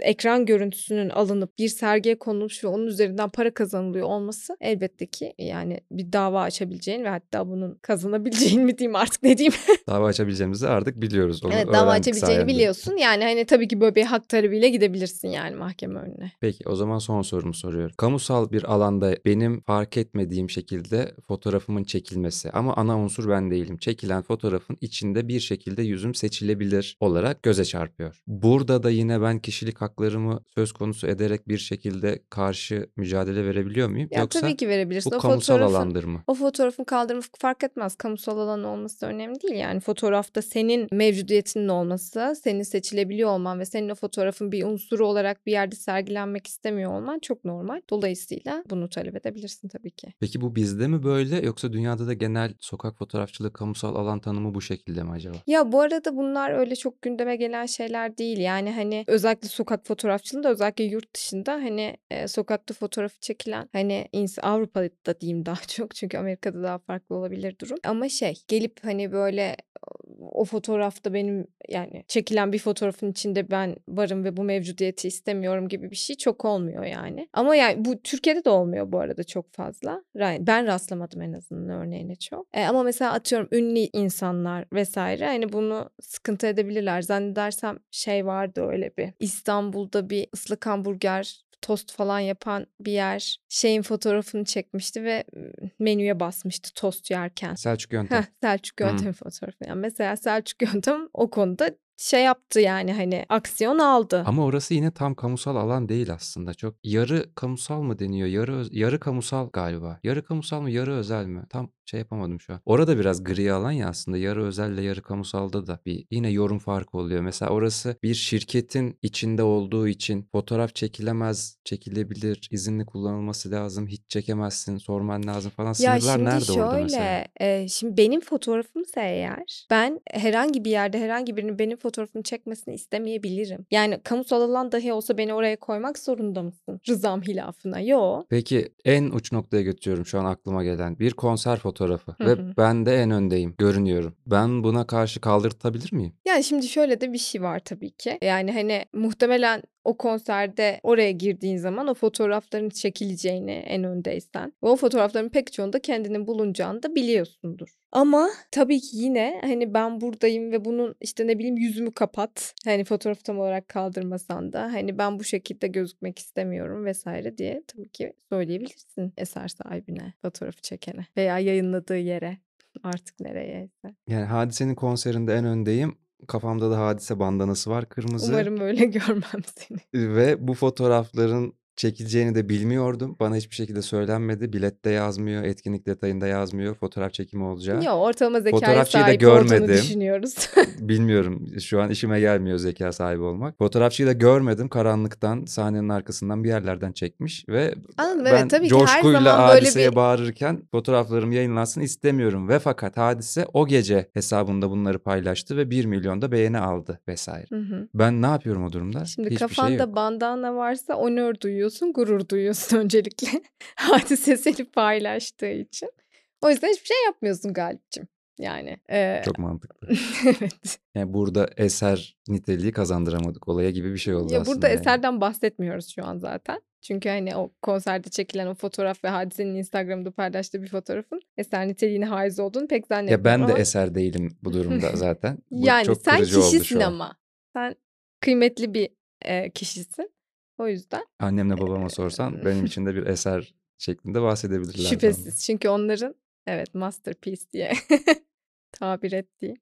ekran görüntüsünün alınıp bir sergiye konulmuş ve onun üzerinden para kazanılıyor olması elbette ki yani bir dava açabileceğin ve hatta bunun kazanabileceğin mi diyeyim artık ne diyeyim. Dava açabileceğimizi artık biliyoruz. Onu evet dava açabileceğini sayende. biliyorsun. Yani hani tabii ki böyle bir hak talebıyla gidebilirsin yani mahkeme önüne. Peki o zaman son sorumu soruyorum. Kamusal bir alanda benim fark etmediğim şekilde fotoğrafımın çekilmesi ama ana unsur ben değilim. Çekilen fotoğrafın içinde bir şekilde yüzüm seçilebilir olarak göze çarpıyor. Burada da yine ben kişilik haklarımı söz konusu ederek bir şekilde karşı mücadele verebiliyor muyum? Ya Yoksa tabii ki verebilirsin. bu o kamusal alandır mı? O fotoğrafın kaldırımı fark etmez. Kamusal alan olması önemli değil. Yani fotoğrafta senin mevcudiyetinin olması, senin seçilebiliyor olman ve senin o fotoğrafın bir unsuru olarak bir yerde sergilenmek istemiyor olman çok normal. Dolayısıyla bunu talep edebilirsin tabii ki. Peki bu bizde mi böyle yoksa dünyada da genel sokak fotoğrafçılığı kamusal alan tanımı bu şekilde mi acaba? Ya bu arada bunlar öyle çok gündeme gelen şeyler değil. Yani hani özellikle sokak fotoğrafçılığında özellikle yurt dışında hani e, sokakta fotoğrafı çekilen hani Avrupa'da diyeyim daha çok çünkü Amerika'da daha farklı olabilir durum. Ama şey gelip hani böyle o fotoğrafta benim yani çekilen bir fotoğrafın içinde ben varım ve bu mevcudiyeti istemiyorum gibi bir şey çok olmuyor yani. Ama yani bu Türkiye'de de olmuyor bu arada çok fazla. Ben rastlamadım en azından örneğine çok. E, ama mesela atıyorum ünlü insanlar vesaire hani bunu sıkıntı edebilirler. Zannedersem şey vardı öyle bir İstanbul'da bir ıslık hamburger tost falan yapan bir yer şeyin fotoğrafını çekmişti ve menüye basmıştı tost yerken. Selçuk Yöntem. Heh, Selçuk Hmm. Yöntem fotoğrafı. Yani mesela Selçuk Yöntem o konuda şey yaptı yani hani aksiyon aldı. Ama orası yine tam kamusal alan değil aslında. Çok yarı kamusal mı deniyor? Yarı yarı kamusal galiba. Yarı kamusal mı, yarı özel mi? Tam şey yapamadım şu an. Orada biraz gri alan ya aslında. Yarı özelle yarı kamusalda da bir yine yorum farkı oluyor. Mesela orası bir şirketin içinde olduğu için fotoğraf çekilemez, çekilebilir, izinli kullanılması lazım, hiç çekemezsin, sorman lazım falan. Ya Sınırlar şimdi nerede orada mesela? şöyle, e, şimdi benim fotoğrafımsa eğer ben herhangi bir yerde herhangi birinin benim fotoğrafımı çekmesini istemeyebilirim. Yani kamusal alan dahi olsa beni oraya koymak zorunda mısın? Rızam hilafına. Yo. Peki en uç noktaya götürüyorum şu an aklıma gelen. Bir konser fotoğrafı ve ben de en öndeyim, görünüyorum. Ben buna karşı kaldırtabilir miyim? Yani şimdi şöyle de bir şey var tabii ki. Yani hani muhtemelen o konserde oraya girdiğin zaman o fotoğrafların çekileceğini en öndeysen ve o fotoğrafların pek çoğunda kendinin bulunacağını da biliyorsundur. Ama tabii ki yine hani ben buradayım ve bunun işte ne bileyim yüzümü kapat. Hani fotoğrafı tam olarak kaldırmasan da hani ben bu şekilde gözükmek istemiyorum vesaire diye tabii ki söyleyebilirsin eser sahibine, fotoğrafı çekene veya yayınladığı yere artık nereyeyse. Yani Hadise'nin konserinde en öndeyim. Kafamda da Hadise bandanası var kırmızı. Umarım öyle görmem seni. Ve bu fotoğrafların çekileceğini de bilmiyordum. Bana hiçbir şekilde söylenmedi. Bilette yazmıyor, etkinlik detayında yazmıyor. Fotoğraf çekimi olacağı. Yok ortalama zekaya Fotoğrafçıyı da sahip olduğunu düşünüyoruz. Bilmiyorum. Şu an işime gelmiyor zeka sahibi olmak. Fotoğrafçıyı da görmedim. Karanlıktan, sahnenin arkasından bir yerlerden çekmiş ve Anladım ben evet tabii ki her coşkuyla zaman böyle hadiseye bir bağırırken fotoğraflarım yayınlansın istemiyorum. Ve fakat hadise o gece hesabında bunları paylaştı ve 1 milyon da beğeni aldı vesaire. Hı hı. Ben ne yapıyorum o durumda? Şimdi Hiçbir şey kafanda yok. bandana varsa onör duyuyorsun, gurur duyuyorsun öncelikle. Hadise seni paylaştığı için. O yüzden hiçbir şey yapmıyorsun Galip'ciğim. Yani. Eee Çok mantıklı. Evet. Yani burada eser niteliği kazandıramadık olaya gibi bir şey oldu Ya, aslında burada yani. eserden bahsetmiyoruz şu an zaten. Çünkü, hani, o konserde çekilen o fotoğraf ve Hadise'nin Instagram'da paylaştığı bir fotoğrafın eser niteliğine haiz olduğunu pek Ya, zannetmiyorum ben de ama eser değilim bu durumda zaten. Bu Yani çok sen kişisin ama. Sen kıymetli bir, eee, kişisin. O yüzden, Annemle babama sorsan benim için de bir eser şeklinde bahsedebilirler. Şüphesiz. Çünkü onların evet masterpiece diye tabir ettiği.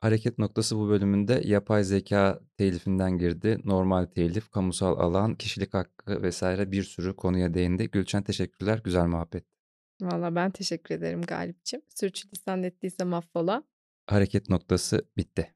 Hareket noktası bu bölümünde yapay zeka telifinden girdi. Normal telif, kamusal alan, kişilik hakkı vs. bir sürü konuya değindi. Gülçen teşekkürler. Güzel muhabbetti. Valla ben teşekkür ederim Galipciğim. Sürçülisan ettiysem affola. Hareket noktası bitti.